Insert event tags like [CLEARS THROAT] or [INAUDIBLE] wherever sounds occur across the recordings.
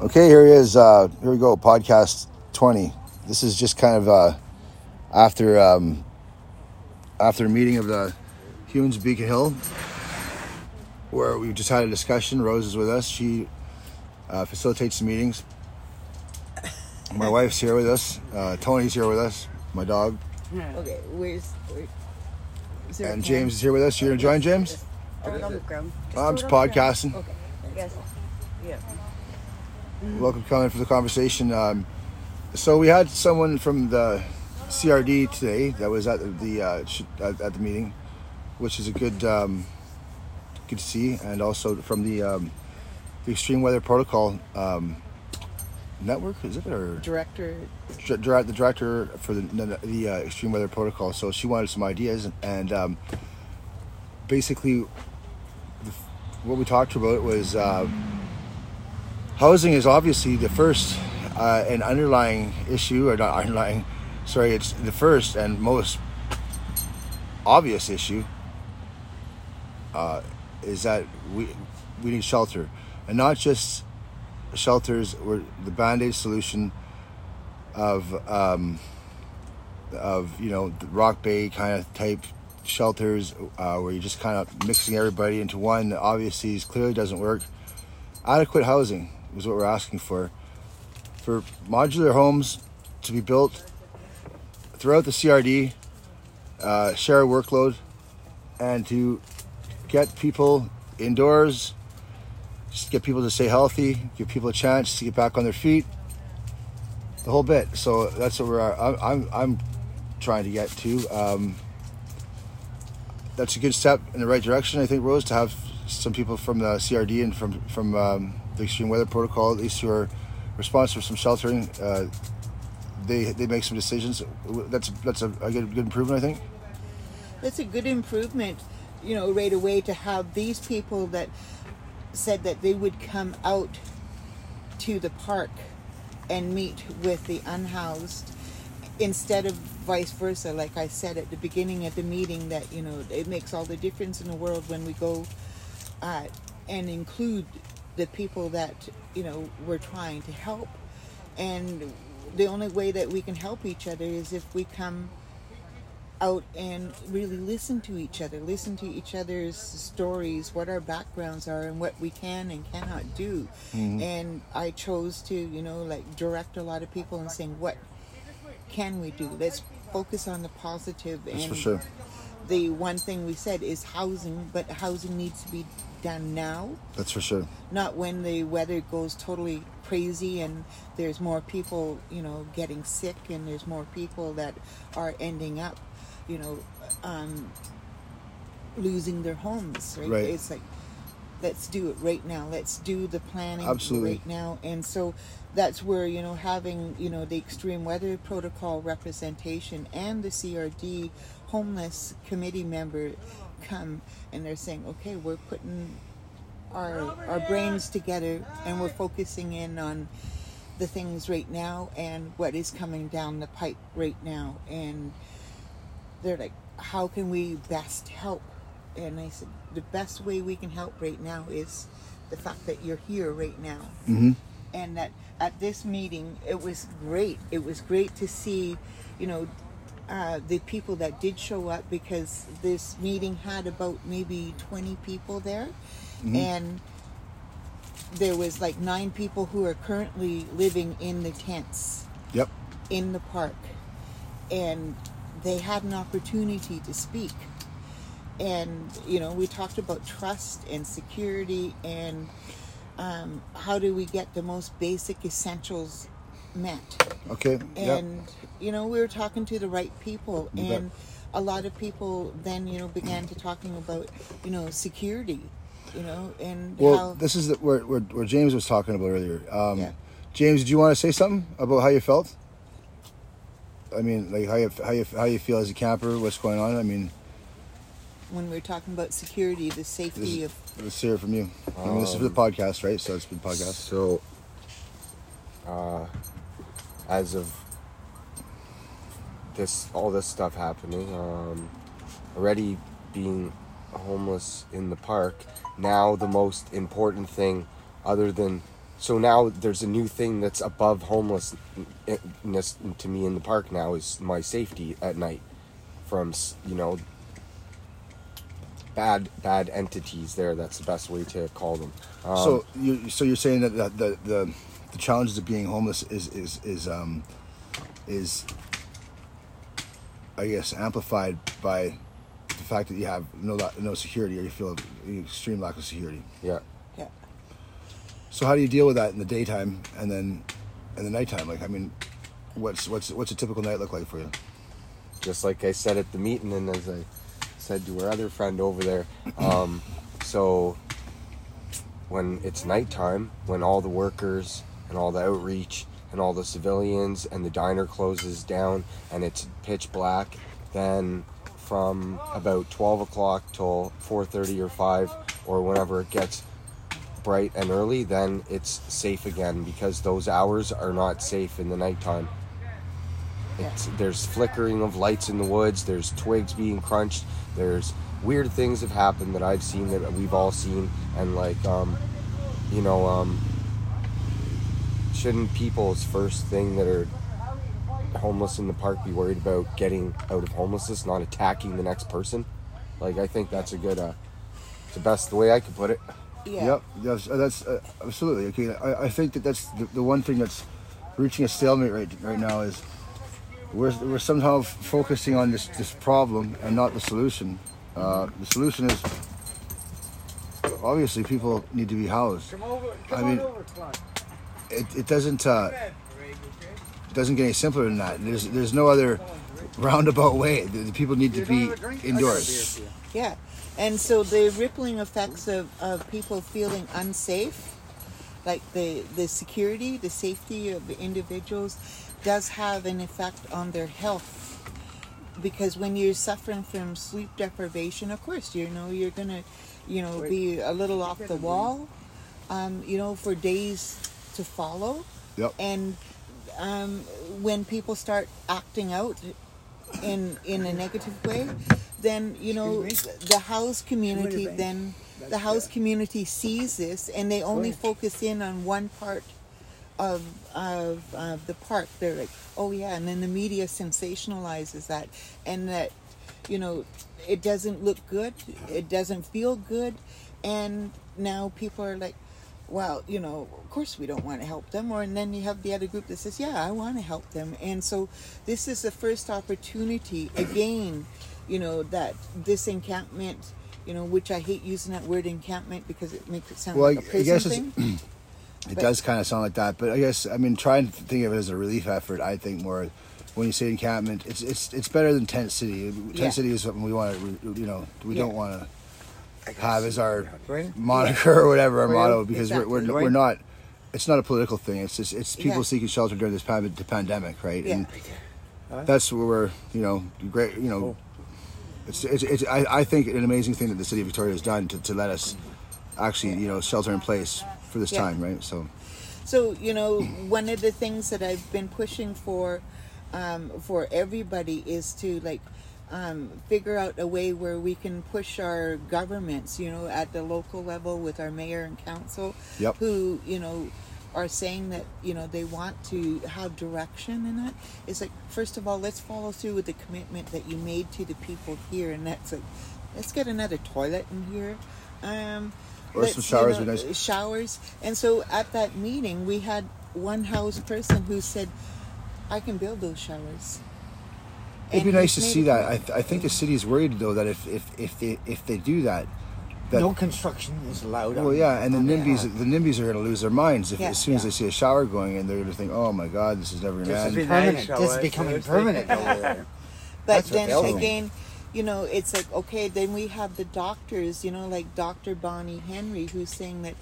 Okay, here he is. Uh, here we go. Podcast twenty. This is just kind of uh, after um, after a meeting of the humans of Beacon Hill, where we just had a discussion. Rose is with us. She uh, facilitates the meetings. My wife's here with us. Uh, Tony's here with us. My dog. Okay, where's where, is there a And pen? James is here with us. You gonna join James? Throw it on the ground. I'm just throw it on the ground. podcasting. Okay, Yes. yeah. Welcome to coming for the conversation. Um, so we had someone from the CRD today that was at the, uh, at, at the meeting, which is a good um, good to see, and also from the um, the Extreme Weather Protocol um, network. Is it or Director, Dir- dir- the director for the the, the uh, Extreme Weather Protocol? So she wanted some ideas, and um, basically, the, what we talked about was. Uh, housing is obviously the first uh, and underlying issue, or not underlying, sorry, it's the first and most obvious issue. Uh, is that we we need shelter, and not just shelters. Were the band aid solution of um, of you know the Rock Bay kind of type shelters uh, where you're just kind of mixing everybody into one. Obviously, clearly doesn't work adequate housing is what we're asking for for modular homes to be built throughout the CRD, uh, share a workload, and to get people indoors, just get people to stay healthy, give people a chance to get back on their feet, the whole bit. So that's what we're I'm I'm, I'm trying to get to. Um, that's a good step in the right direction, I think, Rose, to have some people from the CRD and from from um, the Extreme Weather Protocol, at least who are responsible for some sheltering. Uh, they they make some decisions. That's that's a, a good, good improvement, I think. that's a good improvement. You know, right away to have these people that said that they would come out to the park and meet with the unhoused instead of vice versa like i said at the beginning of the meeting that you know it makes all the difference in the world when we go uh, and include the people that you know we're trying to help and the only way that we can help each other is if we come out and really listen to each other, listen to each other's stories, what our backgrounds are, and what we can and cannot do. Mm-hmm. And I chose to, you know, like direct a lot of people and saying, what can we do? Let's focus on the positive. That's and for sure. The one thing we said is housing, but housing needs to be done now That's for sure. not when the weather goes totally crazy and there's more people, you know, getting sick and there's more people that are ending up, you know, um, losing their homes. Right? Right. It's like, let's do it right now. Let's do the planning Absolutely. right now. And so that's where you know having you know the extreme weather protocol representation and the CRD homeless committee member come and they're saying, okay, we're putting our our brains together and we're focusing in on the things right now and what is coming down the pipe right now. And they're like how can we best help? And i said the best way we can help right now is the fact that you're here right now. Mm-hmm. and that at this meeting it was great. It was great to see you know uh, the people that did show up because this meeting had about maybe 20 people there. And there was like nine people who are currently living in the tents Yep. in the park. And they had an opportunity to speak. And you know we talked about trust and security and um, how do we get the most basic essentials met Okay. Yep. and you know we were talking to the right people You bet. and a lot of people then you know began to talking about you know security you know and Well, how this is the, where, where where James was talking about earlier. Um, Yeah. James, did you want to say something about how you felt? I mean, like how you how you how you feel as a camper? What's going on? I mean, when we we're talking about security the safety is, of let's hear it from you. I mean, this is for the podcast, right? So it's been podcast. So, uh, as of this, all this stuff happening, um, already being homeless in the park, now the most important thing, other than so now there's a new thing that's above homelessness to me in the park now is my safety at night from you know bad bad entities there. That's the best way to call them. Um, so you so you're saying that the the, the the challenges of being homeless is is is um is I guess amplified by the fact that you have no no security or you feel extreme lack of security. yeah Yeah. So how do you deal with that in the daytime and then in the nighttime? Like I mean, what's what's what's a typical night look like for you? just like I said at the meeting, and as I said to our other friend over there. Um, so when it's nighttime, when all the workers and all the outreach and all the civilians and the diner closes down and it's pitch black, then from about 12 o'clock till 4.30 or 5 or whenever it gets bright and early then it's safe again because those hours are not safe in the nighttime it's, there's flickering of lights in the woods. There's twigs being crunched. There's weird things have happened that I've seen that we've all seen, and like, um, you know, um, shouldn't people's first thing that are homeless in the park be worried about getting out of homelessness, not attacking the next person? Like, I think that's a good, uh, it's the best way I could put it. Yeah. Yep, yes, uh, that's uh, absolutely okay. I, I think that that's the, the one thing that's reaching a stalemate right right now is we're we're somehow f- focusing on this this problem and not the solution. Uh, the solution is obviously people need to be housed. Come over, come I on mean- over, Clark. It, it doesn't uh, it doesn't get any simpler than that. There's there's no other roundabout way. The, the people need to be have a drink? I got a beer indoors. Yeah. And so the rippling effects of, of people feeling unsafe, like the, the security, the safety of the individuals, does have an effect on their health. Because when you're suffering from sleep deprivation, of course, you know, you're going to, you know, be a little off the wall, um, you know, for days to follow. Yep. And um, when people start acting out in in a negative way, then you know the house community then the house community sees this and they only focus in on one part of of of the park. They're like, oh yeah, and then the media sensationalizes that, and that you know it doesn't look good, it doesn't feel good, and now people are like, well, you know, of course we don't want to help them. Or and then you have the other group that says, yeah, I want to help them. And so this is the first opportunity again, you know, that this encampment, you know, which I hate using that word encampment because it makes it sound Well, like a I prison guess it's- thing. [CLEARS THROAT] It But- does kind of sound like that, but I guess I mean try and think of it as a relief effort. I think more when you say encampment, it's it's it's better than tent city. Tent Yeah. city is something we want to you know we Yeah. don't want to have as our moniker or whatever our motto because we're we're, we're not. It's not a political thing. It's just it's people Yeah. seeking shelter during this the pandemic, right? Yeah. And that's where we're you know great you know. It's, it's, it's I, I think an amazing thing that the city of Victoria has done to, to let us actually you know shelter in place for this Yeah. time, right? So. So you know, one of the things that I've been pushing for, um, for everybody is to like um, figure out a way where we can push our governments, you know, at the local level with our mayor and council, Yep. who you know are saying that you know they want to have direction in that. It's like first of all, let's follow through with the commitment that you made to the people here, and that's like, let's get another toilet in here. Um, Or some showers you would know, be nice. showers. And so at that meeting, we had one house person who said, "I can build those showers." It'd be nice to see that. I, th- I think the city is worried though that if, if, if they if they do that, that no construction is allowed. well on- yeah, and the on NIMBYs island. the NIMBYs are going to lose their minds if Yeah. as soon as they see a shower going in, they're going to think, oh my god, this is never going to This end. be nice, permanent. This is becoming permanent over there. But That's then again, you know, it's like okay, then we have the doctors, you know, like Dr. Bonnie Henry, who's saying that,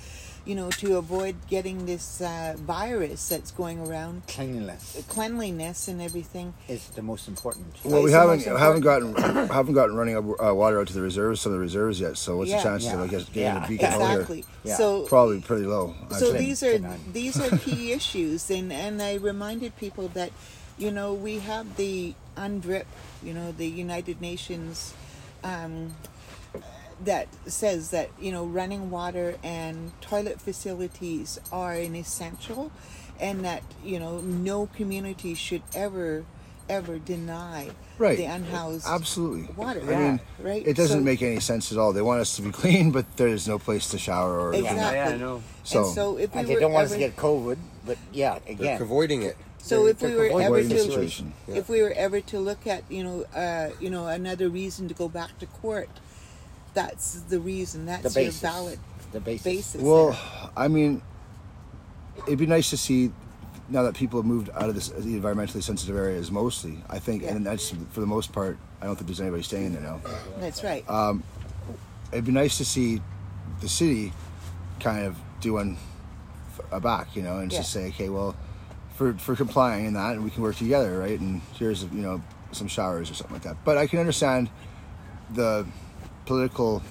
you know, to avoid getting this uh, virus that's going around, Cleanliness cleanliness and everything. is the most important. Well, we It's the haven't most haven't gotten [COUGHS] haven't gotten running uh, water out to the reserves, some of the reserves yet. So what's Yeah. the chances Yeah. of like, get- getting Yeah. a beacon out Exactly. here? Yeah. So Probably pretty low. so these are these are key [LAUGHS] issues and and i reminded people that you know we have the undrip you know the united nations um, that says that you know running water and toilet facilities are an essential, and that you know no community should ever ever deny right the unhoused absolutely water. i mean right. it doesn't So- make any sense at all they want us to be [LAUGHS] clean but there's no place to shower or Exactly. Yeah, I know. So- and so if we And they don't want us to get COVID, but yeah, They're again. avoiding it. So if we were ever to situation. if we were ever to look at you know uh, you know another reason to go back to court, that's the reason. That's the your basis. valid the basis. basis. Well, there. I mean, it'd be nice to see now that people have moved out of this, the environmentally sensitive areas mostly. I think, Yeah. and that's for the most part. I don't think there's anybody staying there now. that's right. uh, It'd be nice to see the city kind of doing a back, you know, and Yeah. just say, okay, well, for for complying in that, and we can work together, right? And here's you know some showers or something like that. But I can understand the political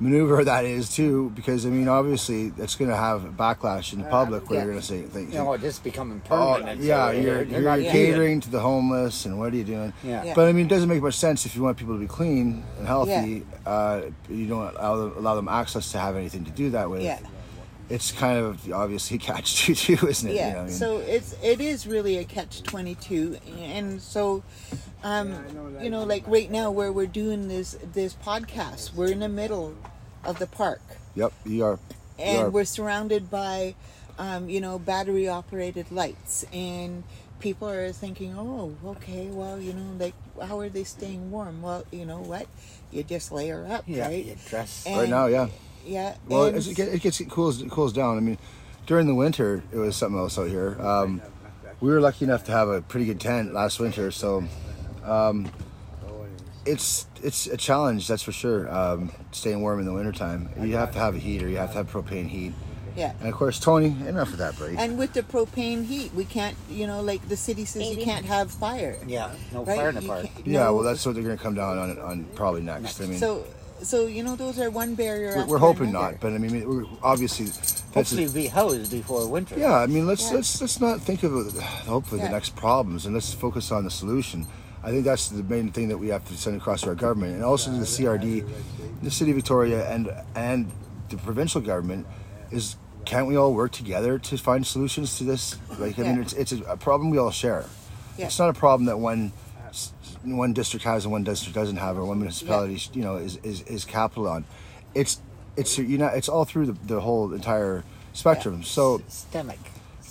maneuver [LAUGHS] that is too, because I mean, obviously, that's going to have backlash in the public where yeah. you're going to say things. you know, it's just becoming Oh, permanent. yeah, so you're, they're you're not catering to the homeless, and what are you doing? Yeah. Yeah. But I mean, it doesn't make much sense if you want people to be clean and healthy. Uh, you don't allow them, allow them access to have anything to do that with. yeah. It's kind of obviously catch [LAUGHS] two two, isn't it? yeah You know, I mean, so it's it is really a catch 22 and so um you know like right now where we're doing this this podcast we're in the middle of the park yep, you are. you are. and we're surrounded by um, you know battery operated lights and people are thinking oh okay well you know like how are they staying warm well you know what you just layer up Yeah, right you dress. And- right now, yeah. Yeah Well, and- as it, get- it gets it cools it cools down. I mean, during the winter, it was something else out here. Um, we were lucky enough to have a pretty good tent last winter, so um, it's it's a challenge, that's for sure. Um, staying warm in the wintertime, you have to have a heater, you have to have propane heat, yeah and of course, Tony. Enough of that, buddy. And with the propane heat, we can't, you know, like the city says you can't have fire. Yeah, no Right? fire in the park. yeah, no- well, that's what they're going to come down on on probably next. I mean, So, so you know, those are one barrier. we're, we're hoping another. not, but I mean, we're, obviously, that's Hopefully, a, be housed before winter. Yeah, I mean, let's Yeah. let's let's not think of hopefully Yeah. the next problems, and let's focus on the solution. I think that's the main thing that we have to send across to our government, and also to the CRD, the city of Victoria, and and the provincial government is. Can't we all work together to find solutions to this? Like, I mean, it's it's a, a problem we all share. Yeah. It's not a problem that one s- one district has and one district doesn't have, or one municipality, you know, is, is, is capital on. It's it's you know it's all through the, the whole entire spectrum. So systemic.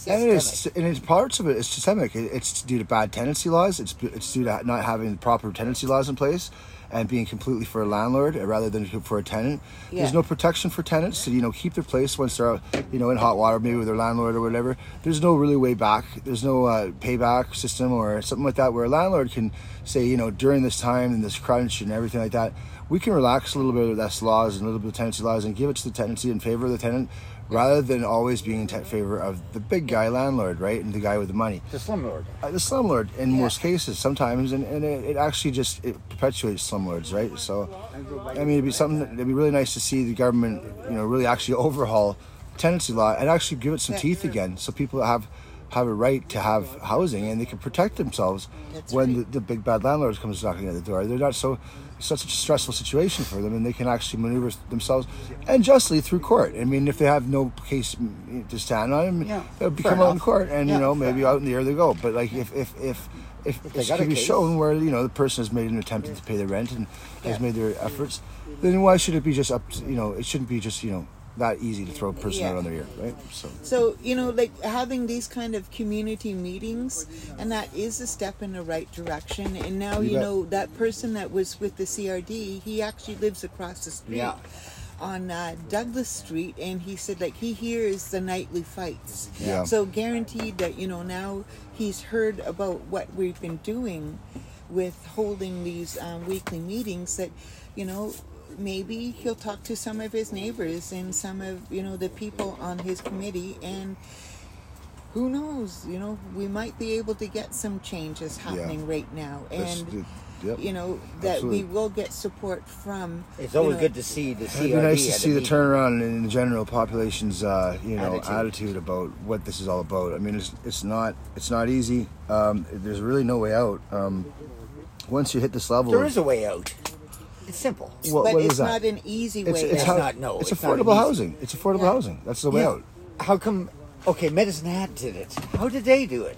and it is, Systemic. and it's parts of it. It's systemic. It- It's due to bad tenancy laws. It's it's due to not having the proper tenancy laws in place, and being completely for a landlord rather than for a tenant. Yeah. There's no protection for tenants to you know keep their place once they're out, you know in hot water, maybe with their landlord or whatever. There's no really way back. There's no uh, payback system or something like that where a landlord can say you know during this time and this crunch and everything like that, we can relax a little bit of less laws and a little bit of tenancy laws and give it to the tenancy in favor of the tenant. Rather than always being in favor of the big guy landlord, right, and the guy with the money the slumlord. uh, the slumlord in Yeah. most cases sometimes and, and it, it actually just it perpetuates slumlords right so i mean it'd be something that, it'd be really nice to see the government you know really actually [LAUGHS] overhaul tenancy law and actually give it some Yeah. teeth again so people have have a right to have housing and they can protect themselves That's when right. the, the big bad landlord comes knocking at the door they're not so it's such a stressful situation for them and they can actually maneuver themselves and justly through court. I mean if they have no case to stand on Yeah, they'll become out in court and Yeah, you know maybe out in the air they go. But like if if if if, they it can be case. shown where you know the person has made an attempt to pay their rent and has made their efforts, then why should it be just up? To, you know, it shouldn't be just you know that easy to throw a person Yeah. out on their ear, right? So So, you know, like having these kind of community meetings, and that is a step in the right direction. And now, You you, know, that person that was with the CRD, he actually lives across the street Yeah. on uh, Douglas Street, and he said, like, he hears the nightly fights. Yeah. So, guaranteed that, you know, now he's heard about what we've been doing with holding these um, weekly meetings, that, you know, maybe he'll talk to some of his neighbors and some of you know the people on his committee and who knows you know we might be able to get some changes happening right now and good. Yep. you know that Absolutely. we will get support from It's always know, good to see the CRD. It'd be nice to see the meeting. turnaround in the general population's, uh, you know, attitude. Attitude. about what this is all about. I mean, it's it's not it's not easy. Um, there's really no way out. Um, once you hit this level, there is a way out. It's simple. What, but what it's is that? not an easy way. it's, It's how- not- no, it's it's affordable easy. housing. It's affordable Yeah. housing. That's the way Yeah. out. How come? Okay, Medicine Hat did it. How did they do it?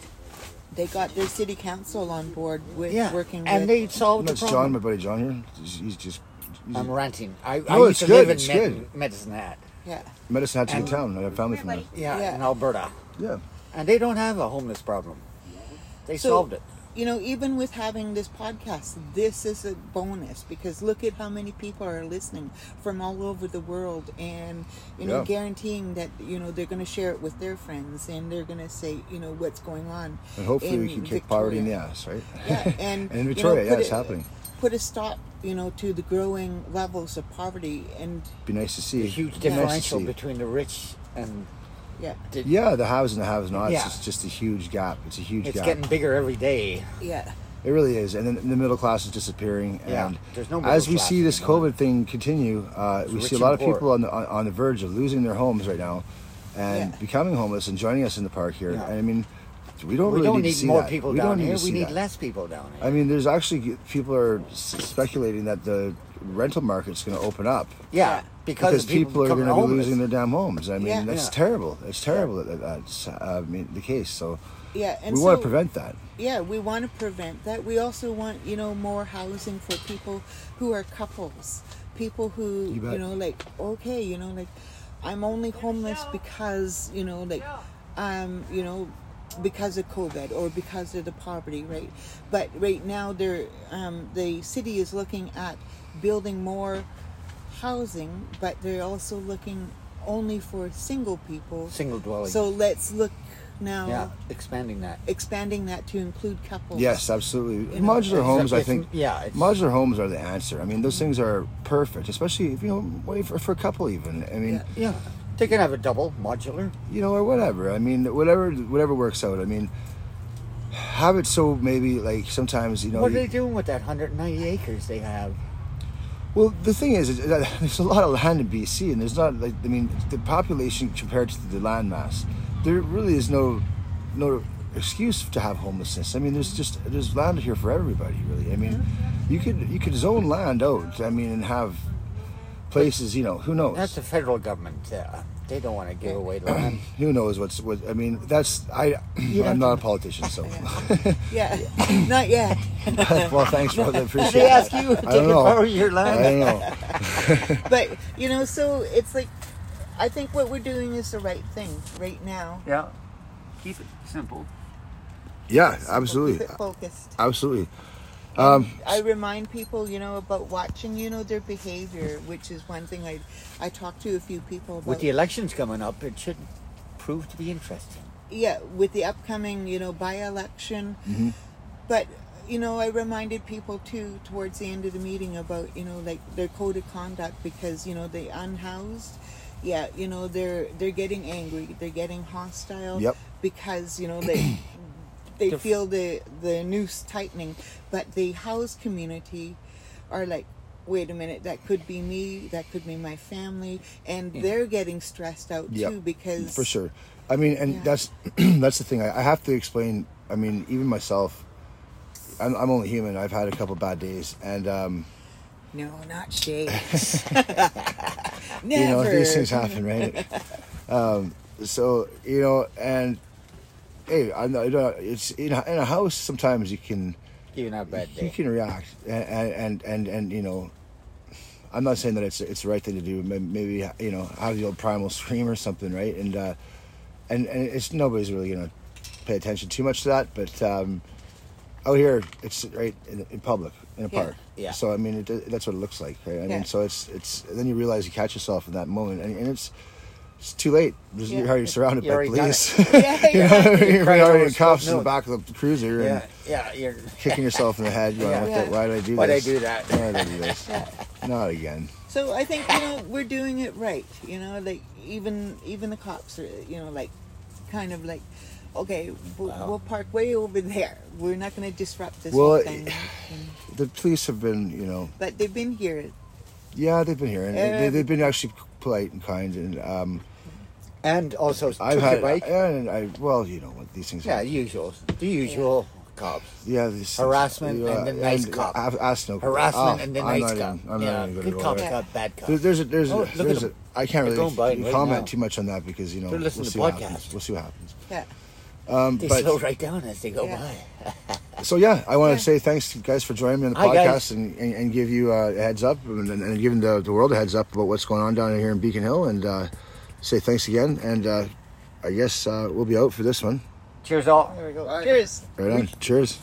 they got their city council on board with Yeah, working and with. they solved That's the John, my buddy John here. He's, he's just he's I'm ranting. I, I used it's to live good, in it's Med- good. Medicine Hat. yeah, medicine had to And- the town. I have family from there. Yeah, Yeah. in Alberta, Yeah. and they don't have a homeless problem. They So- solved it. You know, even with having this podcast, this is a bonus because look at how many people are listening from all over the world, and you know, Yeah. guaranteeing that you know they're going to share it with their friends and they're going to say, you know, what's going on. And hopefully we in can kick poverty in the ass, right? Yeah, and [LAUGHS] and in you know, Victoria, yeah, put it's a- happening. Put a stop, you know, to the growing levels of poverty, and Be nice to see. A huge Be nice to differential see. between the rich and yeah, the, Yeah, the haves and the have-nots. Yeah. It's just a huge gap. It's a huge it's gap. getting bigger every day. yeah, It really is, and then the middle class is disappearing. Yeah, and there's no middle as we see this anymore. COVID thing continue, uh, we see a lot of poor. people on the on, on the verge of losing their homes right now, and Yeah. becoming homeless and joining us in the park here. Yeah. And I mean, we don't we really don't need, need to see more that. people we down don't need here. to We need that. less people down here. I mean, there's actually people are speculating that the rental market's going to open up yeah, because, because of people, are going to be losing their damn homes. I mean, Yeah. that's Yeah. terrible. It's terrible that that that's uh, I mean, the case. So yeah, and we so, want to prevent that. Yeah, we want to prevent that. We also want, you know, more housing for people who are couples. People who, You you, know, like, okay, you know, like, I'm only homeless because, you know, like, um, you know, because of COVID or because of the poverty, right? But right now, they're, um, the city is looking at building more housing, but they're also looking only for single people. Single dwelling. So let's look now yeah, expanding that. expanding that to include couples. Yes, absolutely. You know, Modular homes, I think. yeah, it's- modular homes are the answer. I mean, those things are perfect, especially if you know wait for, for a couple even. I mean, Yeah. Yeah, they can have a double modular. you know, or whatever. I mean, whatever whatever works out. I mean, have it so maybe like sometimes you know. what are you- they doing with that 190 acres they have? Well, the thing is, is that [LAUGHS] there's a lot of land in BC, and there's not like I mean, the population compared to the land mass, there really is no no excuse to have homelessness. I mean, there's just there's land here for everybody, really. I mean, you could you could zone land out. I mean, and have places. You know, who knows? That's the federal government. Uh, they don't want to give away the land. [CLEARS THROAT] who knows what's what? I mean, that's I. I'm not a politician, so. Yeah, [LAUGHS] not yet. [LAUGHS] well, thanks, brother. I appreciate They it. ask you to I take know. borrow your I don't know. [LAUGHS] But you know, so it's like, I think what we're doing is the right thing right now. Yeah, keep it simple. Yeah, Keep absolutely, it focused. absolutely. Um, I remind people, you know, about watching, you know, their behavior, which is one thing I, I talked to a few people about. With the elections coming up, it should prove to be interesting. yeah, with the upcoming, you know, by-election. But you know, I reminded people too towards the end of the meeting about you know like their code of conduct because you know the unhoused. Yeah, you know they're they're getting angry, they're getting hostile. Yep. Because you know they they Def- feel the the noose tightening, but the house community are like. Wait a minute, that could be me, that could be my family, and they're getting stressed out Yep, too because for sure. I mean, and Yeah. that's [CLEARS THROAT] that's the thing. I, I have to explain. I mean, even myself, I'm, I'm only human. I've had a couple bad days, and um, No, not shades. Never. [LAUGHS] you know these things happen, right? [LAUGHS] um, so you know, and hey, I know it's in a, in a house. Sometimes you can Even a bad day. you can react, and and and and you know. I'm not saying that it's it's the right thing to do. Maybe you know have the old primal [LAUGHS] scream or something, right? And uh, and and it's nobody's really gonna pay attention too much to that. But um, out here, it's right in, in public in a Yeah. park. Yeah. So I mean, it, that's what it looks like. Right? I Yeah. mean, so it's it's then you realize you catch yourself in that moment, and, and it's it's too late. There's- Yeah. You're already surrounded You by already police. [LAUGHS] Yeah, you know, you're crying already in spilled in the back of the cruiser Yeah, and yeah, you're [LAUGHS] kicking yourself in the head. Going, Yeah. Yeah. why did I do Why'd I this? do that? Why did I do this? Not again. So I think you know we're doing it right. You know, like even even the cops are you know like kind of like okay, we'll, Wow. we'll park way over there. We're not going to disrupt this Well, whole thing. [SIGHS] The police have been, you know, But they've been here. yeah, they've been here, and they, Uh, they've been actually polite and kind, and um, And also I've took had, your bike. and I, well, you know what these things. Are. Yeah, happen. usual. The usual cops. Yeah, this Harassment and the nice cop. Ask, ask no Harassment oh, and the nice not cop. I'm yeah, not even good going to cop, go there. cop, bad cop. There's a, there's Oh, a, there's a, them. I can't really right comment now. too much on that because you know we'll see what podcasts. happens. We'll see what happens. Yeah. Um, They but slow right down as they go Yeah. by. [LAUGHS] so yeah, I want Yeah. to say thanks guys for joining me on the Hi, podcast and, and, and give you uh, a heads up and, and, and giving the, the world a heads up about what's going on down here in Beacon Hill and uh, say thanks again and uh, I guess uh, we'll be out for this one. Cheers, all. There we go. Cheers. Right on. Cheers.